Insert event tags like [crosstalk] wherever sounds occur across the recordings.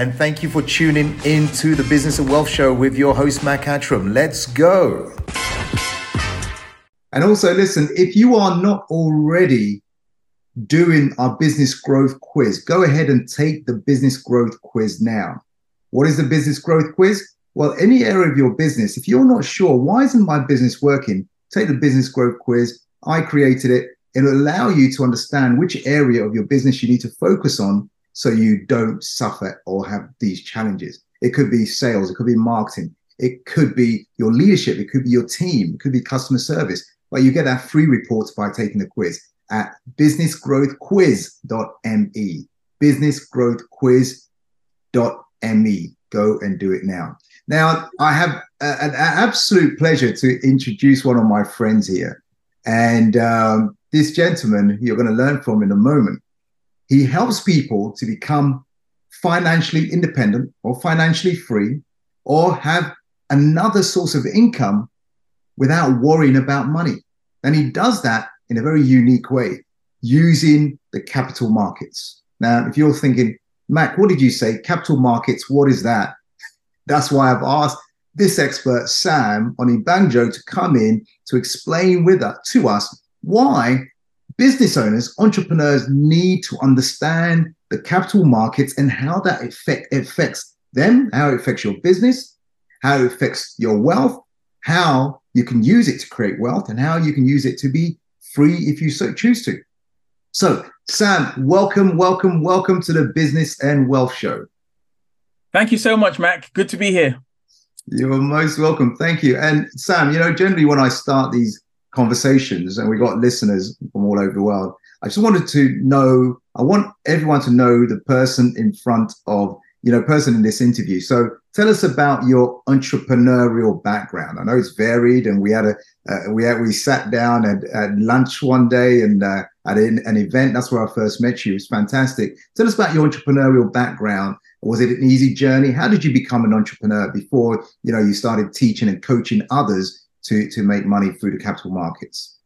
and thank you for tuning in to the Business and Wealth Show with your host, Mac Attram. Let's go. And also, listen, if you are not already doing our business growth quiz, go ahead and take the business growth quiz now. What is the business growth quiz? Well, any area of your business, if you're not sure, why isn't my business working? Take the business growth quiz. I created it. It'll allow you to understand which area of your business you need to focus on so you don't suffer or have these challenges. It could be sales, it could be marketing, it could be your leadership, it could be your team, it could be customer service. But you get that free report by taking the quiz at businessgrowthquiz.me. Businessgrowthquiz.me. Go and do it now. Now, I have a, an absolute pleasure to introduce one of my friends here. And um, this gentleman you're going to learn from in a moment, he helps people to become financially independent or financially free or have another source of income without worrying about money. And he does that in a very unique way using the capital markets. Now, if you're thinking, Mac, what did you say? Capital markets, what is that? [laughs] That's why I've asked this expert, Sam Onigbanjo, to come in to explain with us, to us why business owners, entrepreneurs need to understand the capital markets and how that effect, affects them, how it affects your business, how it affects your wealth, how you can use it to create wealth, and how you can use it to be free if you so choose to. So, Sam, welcome, welcome, welcome to the Business and Wealth Show. Thank you so much, Mac. Good to be here. You're most welcome. Thank you. And Sam, you know, generally when I start these conversations and we got listeners from all over the world, I just wanted to know, I want everyone to know the person in front of, you know, person in this interview. So tell us about your entrepreneurial background. I know it's varied and we had a, uh, we had, we sat down at, at lunch one day and uh, at an, an event. That's where I first met you. It was fantastic. Tell us about your entrepreneurial background was it an easy journey? How did you become an entrepreneur before you know you started teaching and coaching others to to make money through the capital markets?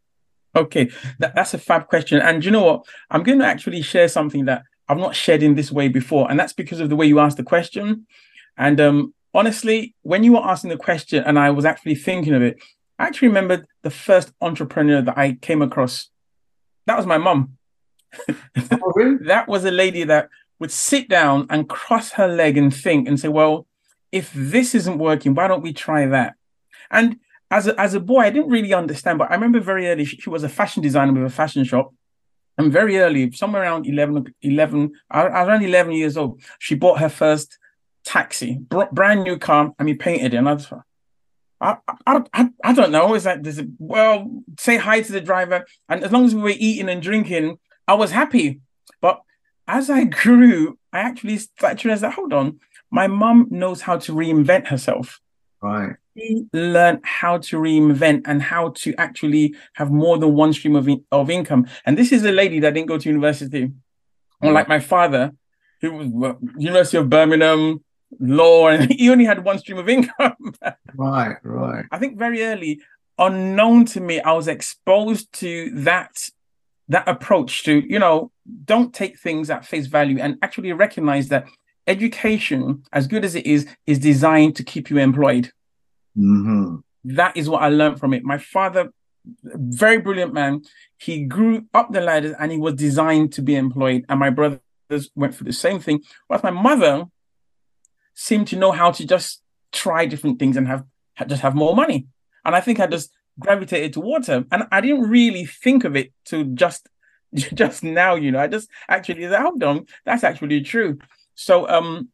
Okay, that, that's a fab question. And you know what? I'm going to actually share something that I've not shared in this way before, and that's because of the way you asked the question. And um, honestly, when you were asking the question, and I was actually thinking of it, I actually remembered the first entrepreneur that I came across. That was my mum. [laughs] Oh, really? [laughs] that was a lady that would sit down and cross her leg and think and say, well, if this isn't working, why don't we try that? And as a, as a boy, I didn't really understand, but I remember very early, she, she was a fashion designer with a fashion shop. And very early, somewhere around 11, 11 around 11 years old, she bought her first taxi, brand new car, and we painted it. And I was, I, I, I, I don't know. There's a, well, say hi to the driver, and as long as we were eating and drinking, I was happy. But as I [laughs] grew, I actually started to realize that hold on, my mum knows how to reinvent herself. Right. She learned how to reinvent and how to actually have more than one stream of, in- of income. And this is a lady that didn't go to university. Mm. Unlike my father, who was University of Birmingham, law, and [laughs] he only had one stream of income. [laughs] right, right. I think very early, unknown to me, I was exposed to that that approach to you know don't take things at face value and actually recognize that education as good as it is is designed to keep you employed mm-hmm. that is what i learned from it my father very brilliant man he grew up the ladder and he was designed to be employed and my brothers went through the same thing but my mother seemed to know how to just try different things and have just have more money and i think i just gravitated towards her. And I didn't really think of it to just [laughs] just now, you know. I just actually hold on, that's actually true. So um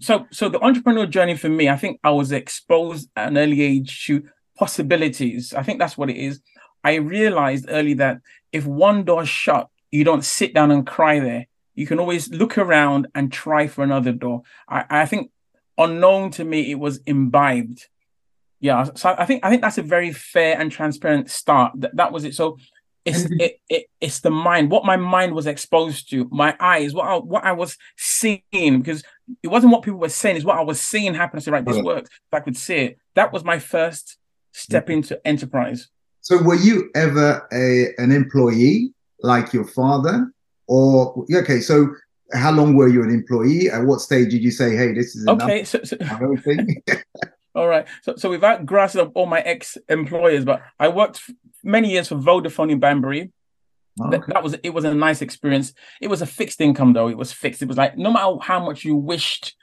so so the entrepreneurial journey for me, I think I was exposed at an early age to possibilities. I think that's what it is. I realized early that if one door shut, you don't sit down and cry there. You can always look around and try for another door. I, I think unknown to me, it was imbibed yeah so i think i think that's a very fair and transparent start that, that was it so it's it, it, it's the mind what my mind was exposed to my eyes what I, what I was seeing because it wasn't what people were saying is what I was seeing happen I said right this works if I could see it that was my first step mm-hmm. into enterprise so were you ever a an employee like your father or okay so how long were you an employee? At what stage did you say, "Hey, this is enough"? Okay, so, so [laughs] all right. So, so without grassing up all my ex-employers, but I worked many years for Vodafone in Banbury. Okay. That, that, was it. Was a nice experience. It was a fixed income though. It was fixed. It was like no matter how much you wished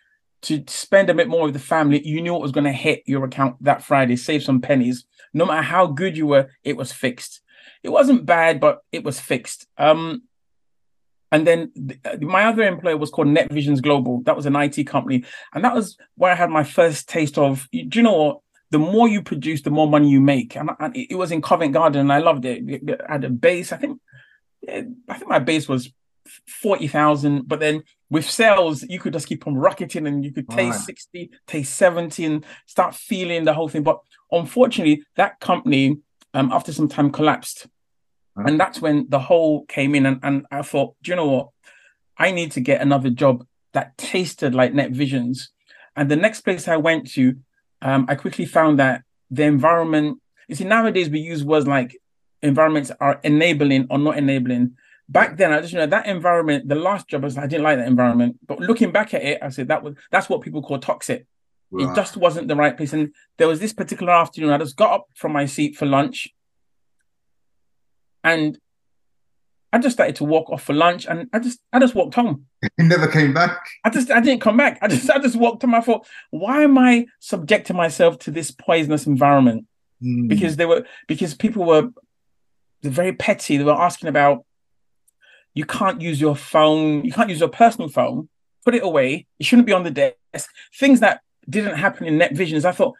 to spend a bit more with the family, you knew it was going to hit your account that Friday. Save some pennies. No matter how good you were, it was fixed. It wasn't bad, but it was fixed. Um, and then the, my other employer was called NetVisions Global. That was an IT company, and that was where I had my first taste of. Do you know what? The more you produce, the more money you make. And, and it was in Covent Garden, and I loved it. I had a base. I think, I think my base was forty thousand. But then with sales, you could just keep on rocketing, and you could taste right. sixty, taste seventy, and start feeling the whole thing. But unfortunately, that company, um, after some time, collapsed and that's when the whole came in, and, and I thought, do you know what? I need to get another job that tasted like Net Visions. And the next place I went to, um, I quickly found that the environment. You see, nowadays we use words like environments are enabling or not enabling. Back then, I just you know that environment. The last job was I didn't like that environment, but looking back at it, I said that was that's what people call toxic. Right. It just wasn't the right place. And there was this particular afternoon, I just got up from my seat for lunch and I just started to walk off for lunch, and I just I just walked home. [laughs] You never came back. I just I didn't come back. I just I just walked home. I thought, why am I subjecting myself to this poisonous environment? Mm. Because they were because people were very petty. They were asking about you can't use your phone, you can't use your personal phone, put it away. It shouldn't be on the desk. Things that didn't happen in Net NetVisions. I thought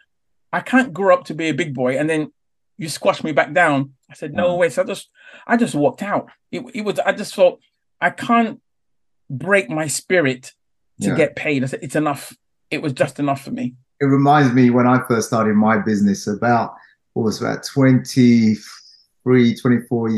I can't grow up to be a big boy and then you squashed me back down. I said, no way. So I just, I just walked out. It, it was, I just thought, I can't break my spirit to yeah. get paid. I said, it's enough. It was just enough for me. It reminds me when I first started my business about, what was about 23, 24,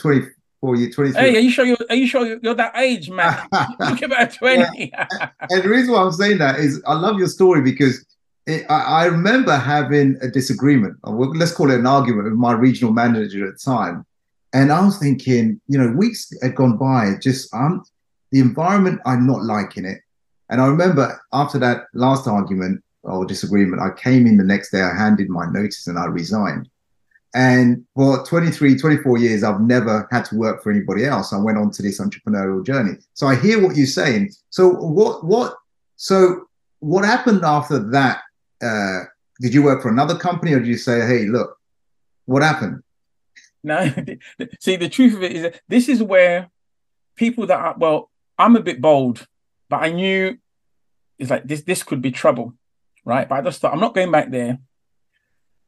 24 years, 23. Hey, are you sure you're, are you sure you're that age, man? [laughs] Look about 20. Yeah. and the reason why I'm saying that is I love your story because it, I, I, remember having a disagreement, or let's call it an argument with my regional manager at the time. And I was thinking, you know, weeks had gone by, just um, the environment, I'm not liking it. And I remember after that last argument or disagreement, I came in the next day, I handed my notice and I resigned. And for 23, 24 years, I've never had to work for anybody else. I went on to this entrepreneurial journey. So I hear what you're saying. So what, what, so what happened after that uh, did you work for another company or did you say, hey, look, what happened? No, [laughs] see, the truth of it is that this is where people that are, well, I'm a bit bold, but I knew it's like this, this could be trouble, right? But I just thought, I'm not going back there,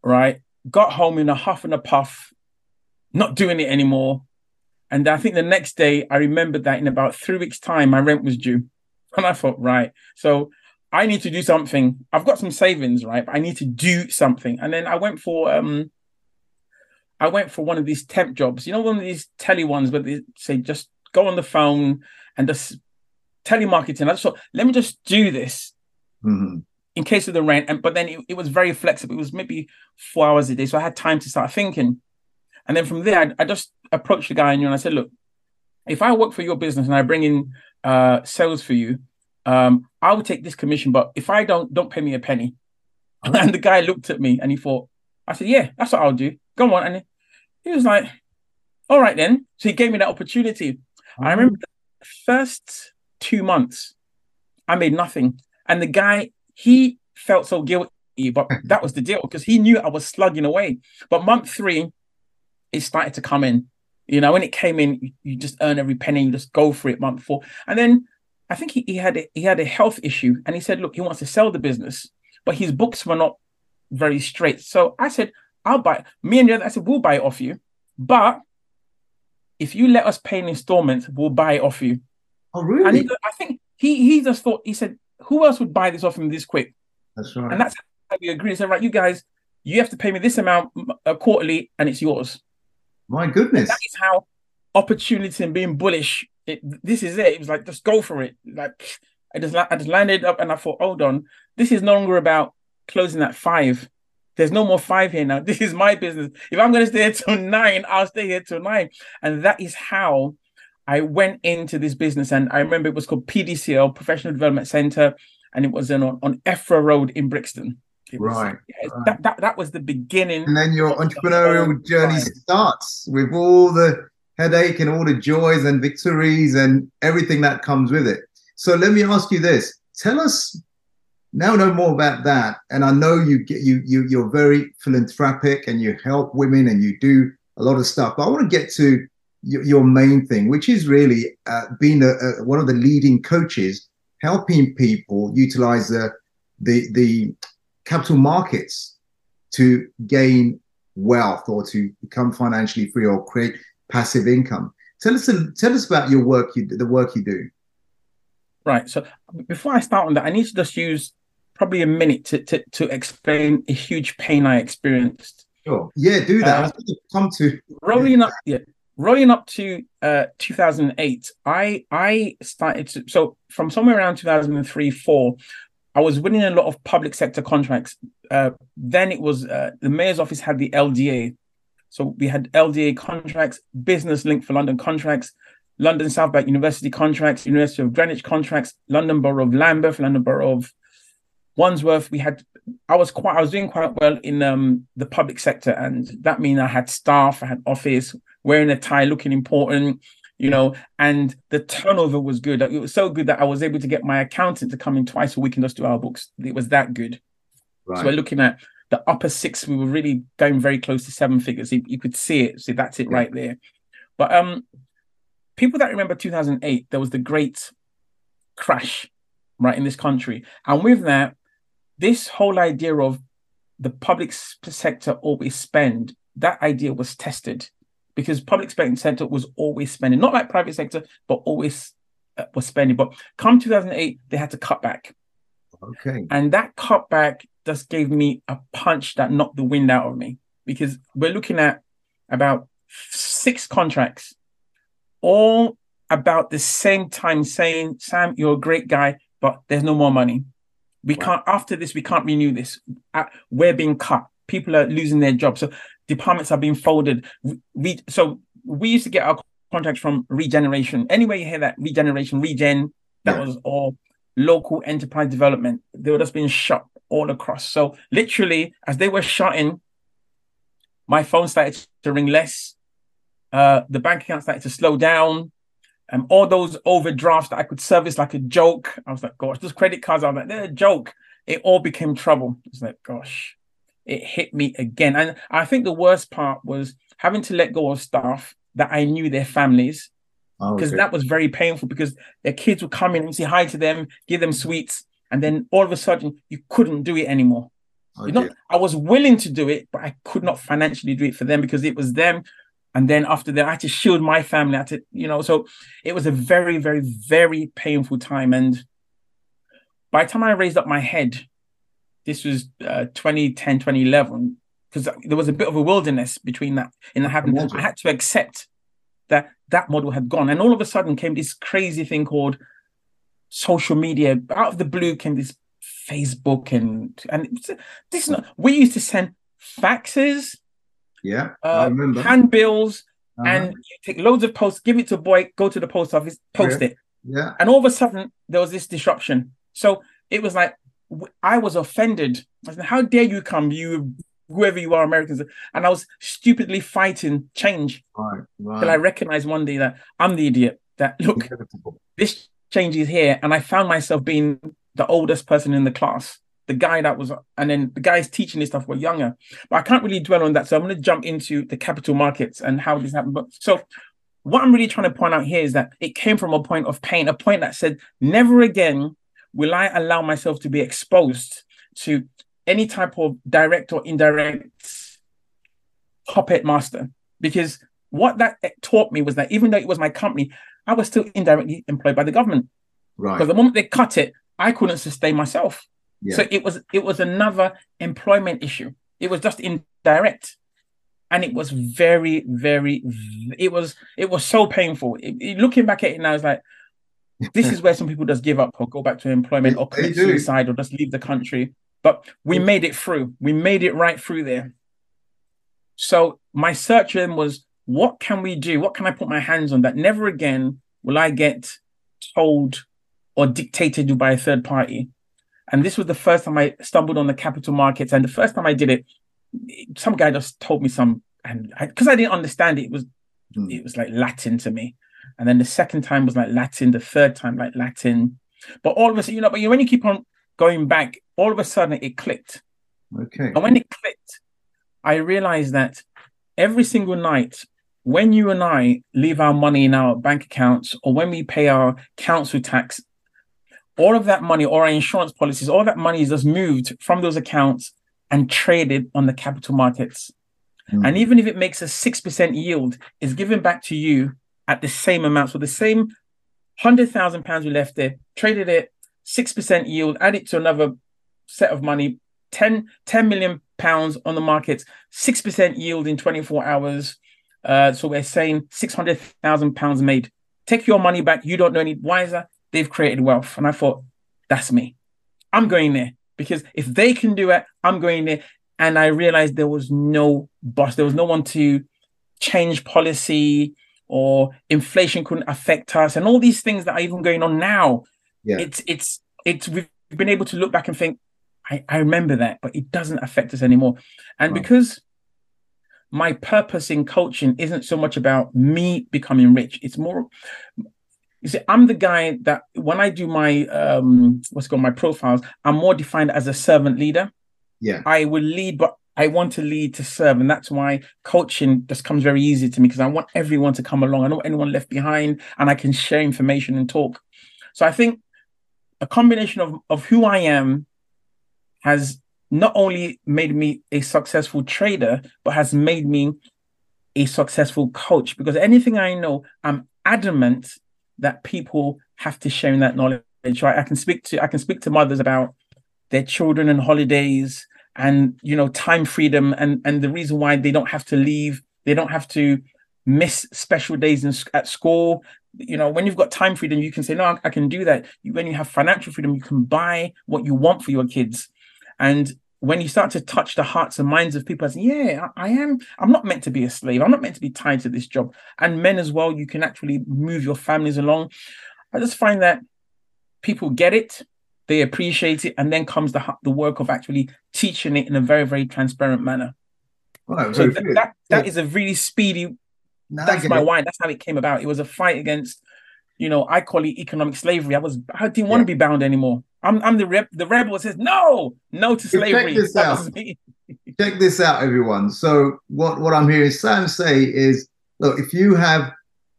right? Got home in a huff and a puff, not doing it anymore. And I think the next day, I remembered that in about three weeks' time, my rent was due. [laughs] And I thought, right. So I need to do something. I've got some savings, right? But I need to do something. And then I went for um I went for one of these temp jobs. You know, one of these telly ones where they say just go on the phone and just telemarketing. I just thought, let me just do this mm-hmm. in case of the rent. And but then it, it, was very flexible. It was maybe four hours a day. So I had time to start thinking. And then from there, I, I just approached the guy and I said, look, if I work for your business and I bring in uh, sales for you, um, I will take this commission, but if I don't, don't pay me a penny. [laughs] And the guy looked at me and he thought, I said, yeah, that's what I'll do. Go on. And he was like, all right then. So he gave me that opportunity. Oh. I mm-hmm. remember the first two months, I made nothing. And the guy, he felt so guilty, but [laughs] that was the deal because he knew I was slugging away. But month three, it started to come in. You know, when it came in, you just earn every penny, you just go for it month four. And then I think he, he had a, he had a health issue, and he said, look, he wants to sell the business, but his books were not very straight. So I said, I'll buy. Me and the other, I said, we'll buy it off you, but if you let us pay in installments, we'll buy it off you. Oh, really? And he, I think he he just thought he said, who else would buy this off him this quick? That's right. And that's how we agreed. So right, you guys, you have to pay me this amount uh, quarterly, and it's yours. My goodness, and that is how opportunity and being bullish it, this is it. It was like, just go for it. Like I just I just landed up and I thought, hold on, this is no longer about closing at five. There's no more five here now. [laughs] This is my business. If I'm going to stay here till nine, I'll stay here till nine. And that is how I went into this business, and I remember it was called PDCL, Professional Development Center, and it was in, on on Effra Road in Brixton. Was, right, yeah, right. That, that that was the beginning. And then your entrepreneurial journey time. starts with all the headache and all the joys and victories and everything that comes with it. So let me ask you this: Tell us now know more about that. And I know you get you you you're very philanthropic and you help women and you do a lot of stuff. But I want to get to your, your main thing, which is really uh, being a, a, one of the leading coaches, helping people utilize the the the capital markets to gain wealth or to become financially free or create passive income. Tell us tell us about your work you the work you do. Right. So before I start on that, I need to just use probably a minute to to, to explain a huge pain I experienced. Sure. Yeah, do that. Uh, come to rolling up. Yeah, rolling up to uh 2008. I I started to so from somewhere around 2003 four. I was winning a lot of public sector contracts. Uh, then it was uh, the mayor's office had the LDA, so we had LDA contracts, Business Link for London contracts, London South Bank University contracts, University of Greenwich contracts, London Borough of Lambeth, London Borough of Wandsworth, we had I was quite I was doing quite well in um, the public sector, and that means I had staff, I had office, wearing a tie, looking important, you know, and the turnover was good. It was so good that I was able to get my accountant to come in twice a week and just do our books. It was that good. Right. So we're looking at the upper six. We were really going very close to seven figures. You, you could see it. See, that's it yeah. right there. But um, people that remember 2008, there was the great crash right in this country, and with that this whole idea of the public sector always spend, that idea was tested because public spending sector was always spending, not like private sector, but always uh, was spending. But come 2008, they had to cut back. Okay. And that cutback just gave me a punch that knocked the wind out of me because we're looking at about six contracts, all about the same time saying, Sam, you're a great guy, but there's no more money. We can't after this. We can't renew this. We're being cut. People are losing their jobs. So departments are being folded. We, so we used to get our contracts from regeneration. Anyway, you hear that regeneration, regen, that yeah. was all local enterprise development. They were just being shut all across. So literally, as they were shutting, my phone started to ring less. Uh, the bank account started to slow down um, all those overdrafts that I could service like a joke. I was like, gosh, those credit cards, I was like, they're a joke. It all became trouble. It's like, gosh, it hit me again. And I think the worst part was having to let go of staff that I knew their families because oh, okay. that was very painful because their kids would come in and say hi to them, give them sweets, and then all of a sudden you couldn't do it anymore. Okay. Know, I was willing to do it, but I could not financially do it for them because it was them and then after that, I had to shield my family. I had to, you know, so it was a very, very, very painful time. And by the time I raised up my head, this was uh, 2010, 2011, because there was a bit of a wilderness between that in that happening. I had to accept that that model had gone. And all of a sudden came this crazy thing called social media. Out of the blue came this Facebook and and this is not we used to send faxes yeah, uh, I remember. Handbills, uh-huh. and you take loads of posts, give it to a boy, go to the post office, post yeah. it. Yeah. And all of a sudden, there was this disruption. So it was like, I was offended. I said, How dare you come, you whoever you are, Americans? And I was stupidly fighting change. Right, right. Till I recognized one day that I'm the idiot. That look, this change is here, and I found myself being the oldest person in the class the guy that was, and then the guys teaching this stuff were younger. But I can't really dwell on that. So I'm going to jump into the capital markets and how this happened. But so what I'm really trying to point out here is that it came from a point of pain, a point that said, never again will I allow myself to be exposed to any type of direct or indirect puppet master. Because what that taught me was that even though it was my company, I was still indirectly employed by the government. Right. Because the moment they cut it, I couldn't sustain myself. Yeah. So it was it was another employment issue. It was just indirect, and it was very very. It was it was so painful. It, it, looking back at it now, it's like this is where some people just give up or go back to employment or commit suicide or just leave the country. But we made it through. We made it right through there. So my search then was what can we do? What can I put my hands on that never again will I get told or dictated to by a third party? And this was the first time I stumbled on the capital markets. And the first time I did it, some guy just told me some, and because I, I, didn't understand it, it was mm. it was like Latin to me. And then the second time was like Latin. The third time like Latin. But all of a sudden, you know, but when you keep on going back, all of a sudden it clicked. Okay. And when it clicked, I realized that every single night when you and I leave our money in our bank accounts or when we pay our council tax, all of that money or our insurance policies, all that money is just moved from those accounts and traded on the capital markets. Mm. And even if it makes a 6% yield, it's given back to you at the same amount. So the same hundred thousand pounds we left there, traded it, six percent yield, add it to another set of money, 10, 10 million pounds on the markets, six percent yield in 24 hours. Uh, so we're saying six hundred thousand pounds made. Take your money back. You don't know any wiser. They've created wealth. And I thought, that's me. I'm going there because if they can do it, I'm going there. And I realized there was no boss. There was no one to change policy or inflation couldn't affect us and all these things that are even going on now yeah. it's it's it's we've been able to look back and think i i remember that but it doesn't affect us anymore and because my purpose in coaching isn't so much about me becoming rich it's more you see i'm the guy that when i do my um what's called my profiles i'm more defined as a servant leader yeah i will lead but I want to lead to serve. And that's why coaching just comes very easy to me because I want everyone to come along. I don't want anyone left behind and I can share information and talk. So I think a combination of, of who I am has not only made me a successful trader, but has made me a successful coach because anything I know, I'm adamant that people have to share that knowledge. Right? I can speak to I can speak to mothers about their children and holidays and you know time freedom and and the reason why they don't have to leave they don't have to miss special days in, at school you know when you've got time freedom you can say no I, I can do that when you have financial freedom you can buy what you want for your kids and when you start to touch the hearts and minds of people, I say, yeah, I, I, am. I'm not meant to be a slave. I'm not meant to be tied to this job. And men as well, you can actually move your families along. I just find that people get it they appreciate it, and then comes the the work of actually teaching it in a very very transparent manner. Well, so th- that that yeah. is a really speedy. No, that's my it. why. That's how it came about. It was a fight against, you know, I call it economic slavery. I was I didn't want yeah. to be bound anymore. I'm I'm the rep, the rebel says no, no to slavery. Check this out. [laughs] Check this out, everyone. So what what I'm hearing Sam say is, look, if you have,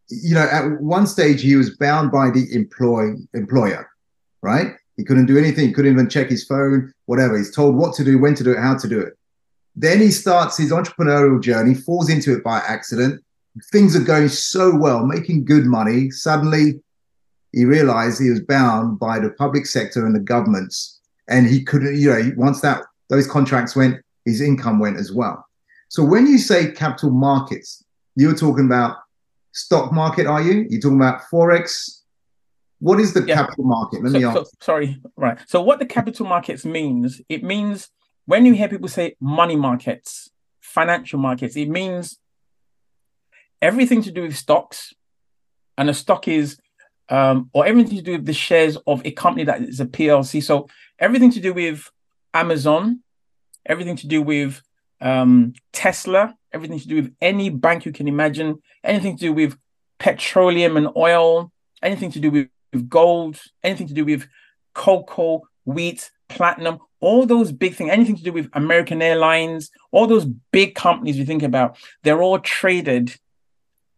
you know, at one stage he was bound by the employ employer, right? He couldn't do anything. He couldn't even check his phone, whatever. He's told what to do, when to do it, how to do it. Then he starts his entrepreneurial journey, falls into it by accident. Things are going so well, making good money. Suddenly, he realized he was bound by the public sector and the governments. And he couldn't, you know, once that those contracts went, his income went as well. So when you say capital markets, you're talking about stock market, are you? You're talking about Forex, what is the yeah. capital market? Let so, me ask. So, sorry, right. So, what the capital markets means, it means when you hear people say money markets, financial markets, it means everything to do with stocks, and a stock is, um, or everything to do with the shares of a company that is a PLC. So, everything to do with Amazon, everything to do with um, Tesla, everything to do with any bank you can imagine, anything to do with petroleum and oil, anything to do with with gold, anything to do with cocoa, wheat, platinum, all those big things, anything to do with American Airlines, all those big companies you think about, they're all traded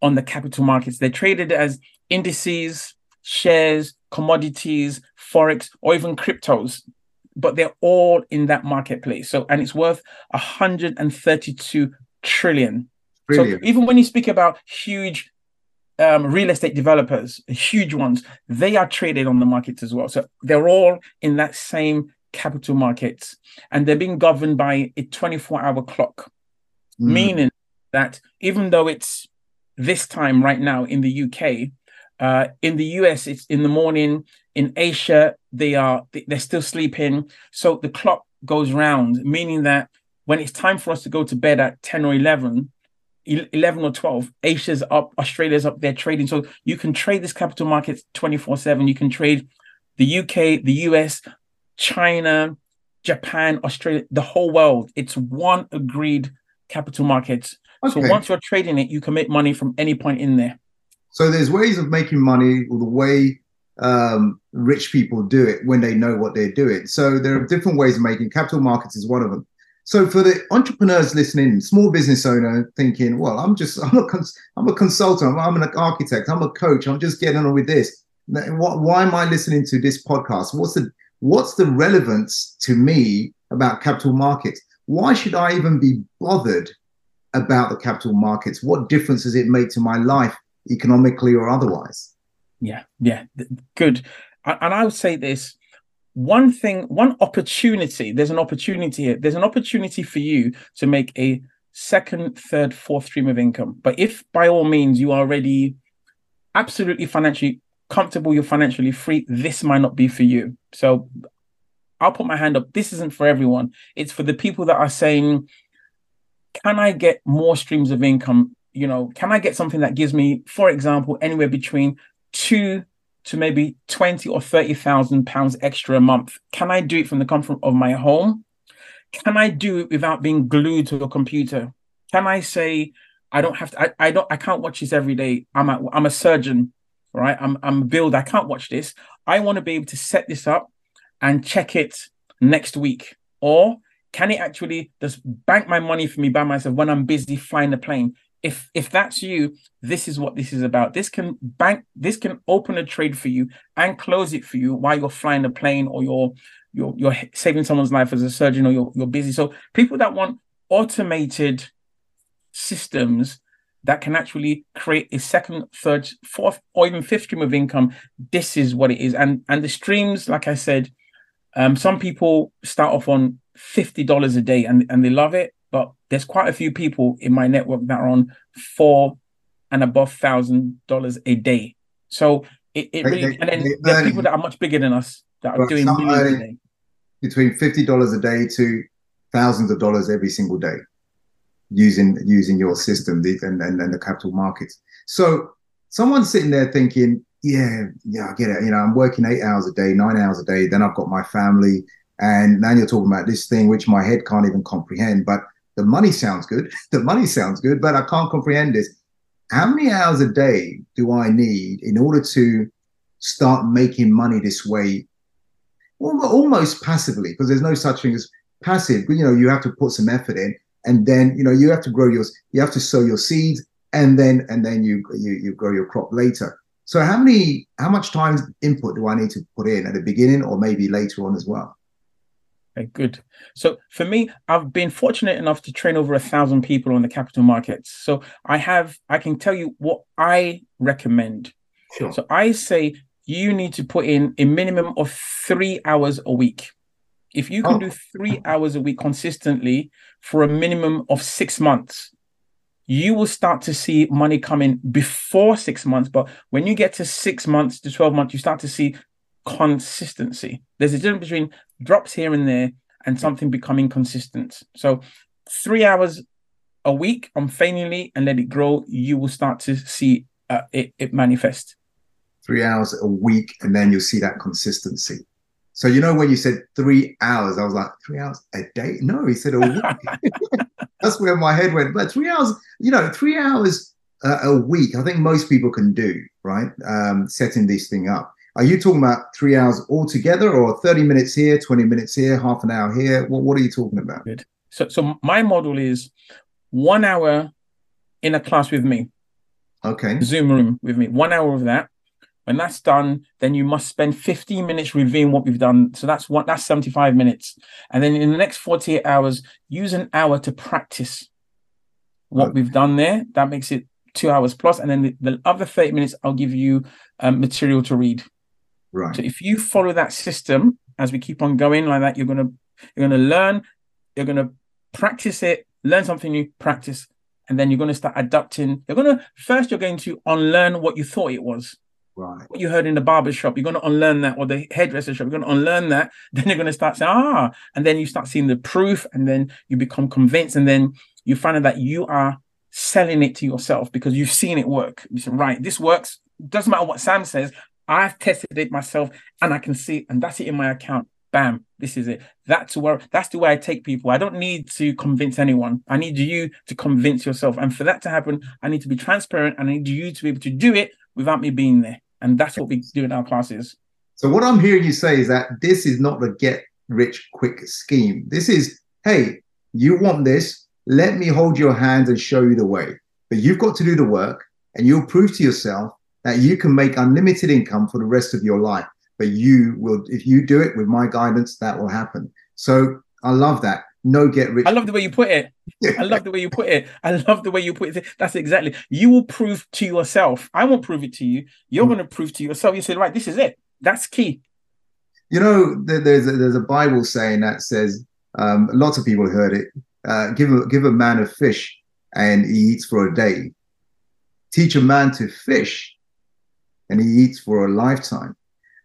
on the capital markets. They're traded as indices, shares, commodities, forex, or even cryptos. But they're all in that marketplace. So, and it's worth 132 trillion. Brilliant. So even when you speak about huge um, real estate developers, huge ones, they are traded on the markets as well. So they're all in that same capital markets and they're being governed by a 24 hour clock, mm. meaning that even though it's this time right now in the UK, uh, in the US, it's in the morning. In Asia, they are they're still sleeping. So the clock goes round, meaning that when it's time for us to go to bed at 10 or 11, 11 or 12 asia's up australia's up there trading so you can trade this capital markets 24 7 you can trade the uk the us china japan australia the whole world it's one agreed capital markets okay. so once you're trading it you can make money from any point in there so there's ways of making money or the way um, rich people do it when they know what they're doing so there are different ways of making capital markets is one of them so for the entrepreneurs listening, small business owner thinking, well, I'm just [laughs] I'm a cons- I'm a consultant, I'm an architect, I'm a coach, I'm just getting on with this. What, why am I listening to this podcast? What's the what's the relevance to me about capital markets? Why should I even be bothered about the capital markets? What difference does it make to my life, economically or otherwise? Yeah, yeah, good. And I would say this one thing, one opportunity, there's an opportunity here. There's an opportunity for you to make a second, third, fourth stream of income. But if by all means you are already absolutely financially comfortable, you're financially free, this might not be for you. So I'll put my hand up. This isn't for everyone. It's for the people that are saying, can I get more streams of income? You know, can I get something that gives me, for example, anywhere between two to maybe 20 or 30,000 pounds extra a month. Can I do it from the comfort of my home? Can I do it without being glued to a computer? Can I say, I don't have to, I, I don't, I can't watch this every day. I'm a, I'm a surgeon, right? I'm, I'm a builder. I can't watch this. I want to be able to set this up and check it next week. Or can it actually just bank my money for me by myself when I'm busy flying the plane? if if that's you this is what this is about. This can bank this can open a trade for you and close it for you while you're flying a plane or you're you're, you're saving someone's life as a surgeon or you're, you're busy. So people that want automated systems that can actually create a second third fourth or even fifth stream of income this is what it is. And and the streams like i said um, some people start off on $50 a day and, and they love it but there's quite a few people in my network that are on four and above thousand dollars a day. So it, it really they, and then there's people that are much bigger than us that are doing millions. Between fifty dollars a day to thousands of dollars every single day using using your system and, and, and the capital markets. So someone's sitting there thinking, yeah, yeah, I get it. You know, I'm working eight hours a day, nine hours a day. Then I've got my family, and now you're talking about this thing which my head can't even comprehend. But the money sounds good. [laughs] The money sounds good, but I can't comprehend this. How many hours a day do I need in order to start making money this way? Almost passively, because there's no such thing as passive. You know, you have to put some effort in, and then you know you have to grow your, you have to sow your seeds, and then and then you you, you grow your crop later. So how many, how much time input do I need to put in at the beginning, or maybe later on as well? Okay, good. So for me, I've been fortunate enough to train over a thousand people on the capital markets. So I have, I can tell you what I recommend. Sure. So I say you need to put in a minimum of three hours a week. If you can oh. do three hours a week consistently for a minimum of six months, you will start to see money coming before six months. But when you get to six months to 12 months, you start to see consistency. There's a difference between drops here and there and something becoming consistent. So three hours a week on Fainingly and let it grow, you will start to see uh, it, it manifest. Three hours a week, and then you'll see that consistency. So you know when you said three hours, I was like, three hours a day? No, he said a week. [laughs] [laughs] That's where my head went. But three hours, you know, three hours uh, a week, I think most people can do, right? Um, setting this thing up. Are you talking about three hours altogether or 30 minutes here, 20 minutes here, half an hour here? What, what are you talking about? Good. So, so my model is one hour in a class with me. Okay. Zoom room with me. One hour of that. When that's done, then you must spend 15 minutes reviewing what we've done. So that's what that's 75 minutes. And then in the next 48 hours, use an hour to practice what okay. we've done there. That makes it two hours plus. And then the, the other 30 minutes, I'll give you um, material to read. Right. So if you follow that system as we keep on going like that, you're gonna you're gonna learn, you're gonna practice it, learn something new, practice, and then you're gonna start adapting. You're gonna first you're going to unlearn what you thought it was. Right. What you heard in the barber shop, you're going to unlearn that, or the hairdresser shop, you're going to unlearn that. [laughs] Then you're going to start saying, ah, and then you start seeing the proof, and then you become convinced, and then you find out that you are selling it to yourself because you've seen it work. You say, right, this works. Doesn't matter what Sam says. I've tested it myself and I can see, and that's it in my account. Bam, this is it. That's where that's the way I take people. I don't need to convince anyone. I need you to convince yourself. And for that to happen, I need to be transparent. And I need you to be able to do it without me being there. And that's what we do in our classes. So what I'm hearing you say is that this is not a get rich quick scheme. This is, hey, you want this, let me hold your hand and show you the way. But you've got to do the work and you'll prove to yourself that you can make unlimited income for the rest of your life. But you will, if you do it with my guidance, that will happen. So I love that. No get rich. I love the way you put it. I love the way you put it. I love the way you put it. That's exactly. You will prove to yourself. I won't prove it to you. You're mm. going to prove to yourself. You say, right, this is it. That's key. You know, there's a, there's a Bible saying that says um, lots of people heard it. Uh, give a give a man a fish and he eats for a day. Teach a man to fish and he eats for a lifetime.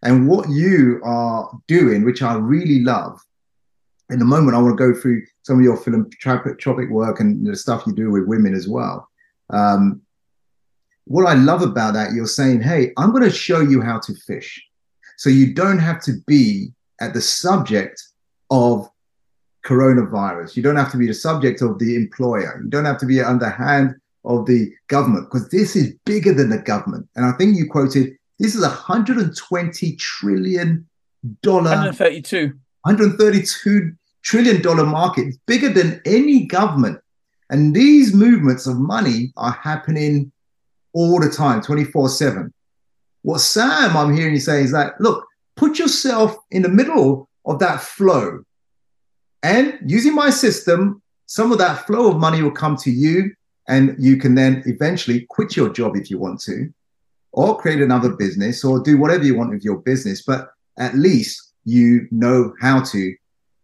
And what you are doing, which I really love, in a moment, I want to go through some of your philanthropic work and the stuff you do with women as well. Um, what I love about that, you're saying, hey, I'm going to show you how to fish. So you don't have to be at the subject of coronavirus. You don't have to be the subject of the employer. You don't have to be under hand of the government because this is bigger than the government. And I think you quoted this is a 120 trillion dollar 132 132 trillion dollar market. It's bigger than any government. And these movements of money are happening all the time, 24-7. What Sam I'm hearing you say is that look, put yourself in the middle of that flow. And using my system, some of that flow of money will come to you, and you can then eventually quit your job if you want to, or create another business, or do whatever you want with your business. But at least you know how to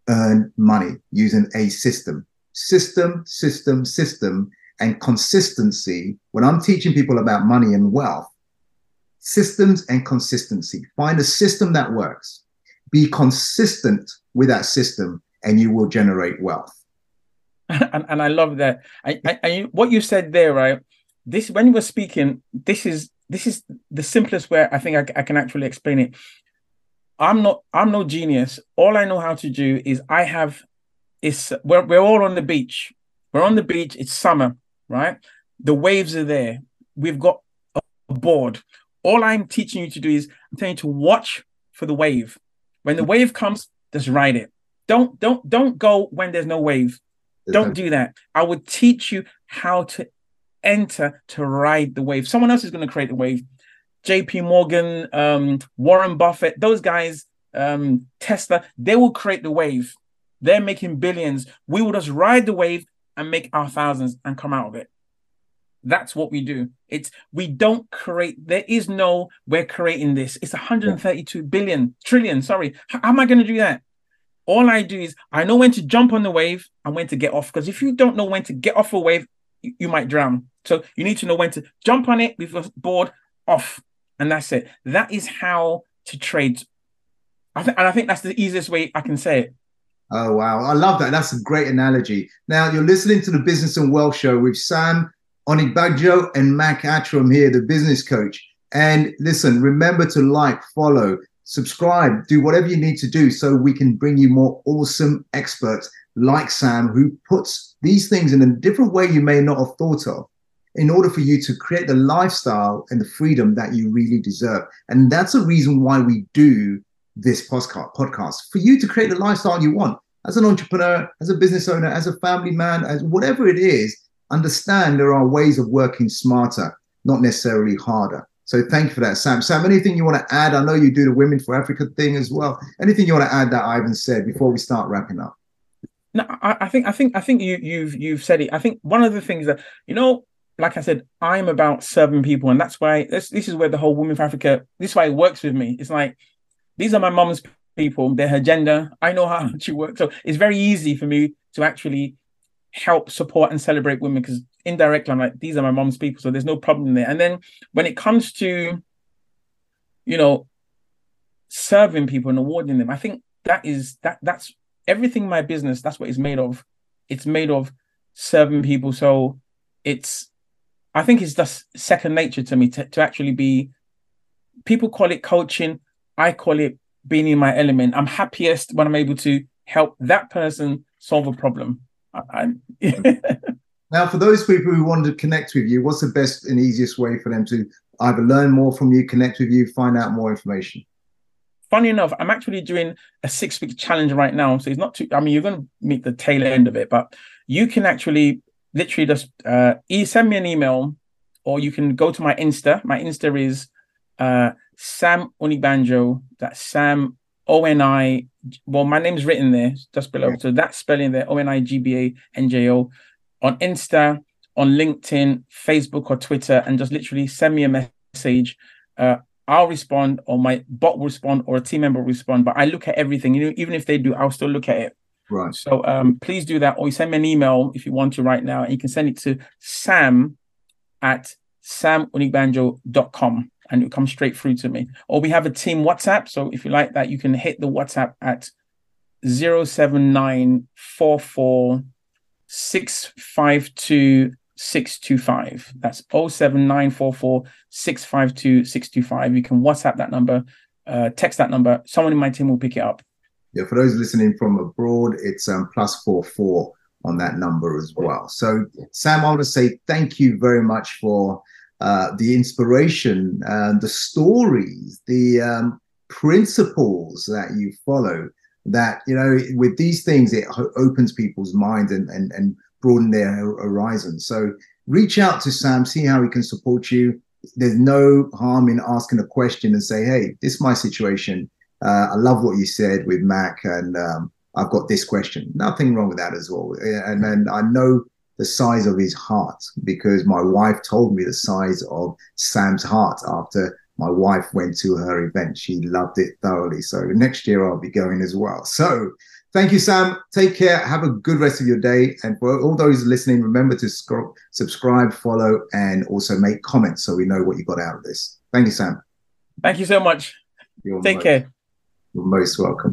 earn money using a system. System, system, system, and consistency. When I'm teaching people about money and wealth, systems and consistency. Find a system that works. Be consistent with that system, and you will generate wealth. [laughs] and, and I love that. I, I, I, what you said there, right? This when you were speaking, this is this is the simplest way I think I, I can actually explain it. I'm not I'm no genius. All I know how to do is I have is we're we're all on the beach. We're on the beach. It's summer, right? The waves are there. We've got a board. All I'm teaching you to do is I'm telling you to watch for the wave. When the wave comes, just ride it. Don't don't don't go when there's no wave. Don't do that. I would teach you how to enter to ride the wave. Someone else is going to create the wave. JP Morgan, um, Warren Buffett, those guys, um, Tesla, they will create the wave. They're making billions. We will just ride the wave and make our thousands and come out of it. That's what we do. It's we don't create. There is no we're creating this. It's 132 billion trillion. Sorry, how, how am I going to do that? All I do is I know when to jump on the wave and when to get off. Because if you don't know when to get off a wave, you, you might drown. So you need to know when to jump on it with your board off, and that's it. That is how to trade. I think, and I think that's the easiest way I can say it. Oh wow, I love that. That's a great analogy. Now you're listening to the Business and Wealth Show with Sam Onigbanjo and Mac Attram here, the business coach. And listen, remember to like, follow, subscribe, do whatever you need to do so we can bring you more awesome experts like Sam who puts these things in a different way you may not have thought of in order for you to create the lifestyle and the freedom that you really deserve. And that's the reason why we do this podcast for you to create the lifestyle you want as an entrepreneur, as a business owner, as a family man, as whatever it is understand there are ways of working smarter, not necessarily harder. So thank you for that, Sam. Sam, anything you want to add? I know you do the Women for Africa thing as well. Anything you want to add that Ivan said before we start wrapping up? No, I, I think I think I think you you've you've said it. I think one of the things that you know, like I said, I'm about serving people, and that's why this this is where the whole Women for Africa. This is why it works with me. It's like these are my mom's people. They're her gender. I know how [laughs] she works, so it's very easy for me to actually help support and celebrate women because indirectly I'm like, these are my mom's people, so there's no problem there. And then when it comes to, you know, serving people and awarding them, I think that is that that's everything my business, that's what it's made of. It's made of serving people. So it's I think it's just second nature to me to, to actually be people call it coaching. I call it being in my element. I'm happiest when I'm able to help that person solve a problem. I, [laughs] mm. Now, for those people who want to connect with you, what's the best and easiest way for them to either learn more from you, connect with you, find out more information? Funny enough, I'm actually doing a six week challenge right now. So it's not too, I mean, you're going to meet the tail end of it, but you can actually literally just uh, send me an email or you can go to my Insta. My Insta is uh, Sam Onigbanjo. That's Sam O N I. Well, my name's written there just below. Yeah. So that's spelling there O N I G B A N J O on Insta, on LinkedIn, Facebook, or Twitter, and just literally send me a message. Uh, I'll respond, or my bot will respond, or a team member will respond. But I look at everything. You know, even if they do, I'll still look at it. Right. So um, please do that, or you send me an email if you want to right now, and you can send it to Sam at samonigbanjo.com and it comes straight through to me. Or we have a team WhatsApp. So if you like that, you can hit the WhatsApp at 07944 652 625. That's 07944 652 625. You can WhatsApp that number, uh, text that number. Someone in my team will pick it up. Yeah, for those listening from abroad, it's um, plus four four on that number as well. So, Sam, I want to say thank you very much for uh, the inspiration, uh, the stories, the um, principles that you follow. That you know, with these things, it opens people's minds and and and broaden their horizon. So, reach out to Sam, see how he can support you. There's no harm in asking a question and say, "Hey, this is my situation. Uh, I love what you said with Mac, and um, I've got this question." Nothing wrong with that as well. And then I know the size of his heart because my wife told me the size of Sam's heart after my wife went to her event. She loved it thoroughly. So next year I'll be going as well. So thank you, Sam. Take care. Have a good rest of your day. And for all those listening, remember to sc- subscribe, follow, and also make comments so we know what you got out of this. Thank you, Sam. Thank you so much. You're Take most, care. You're most welcome.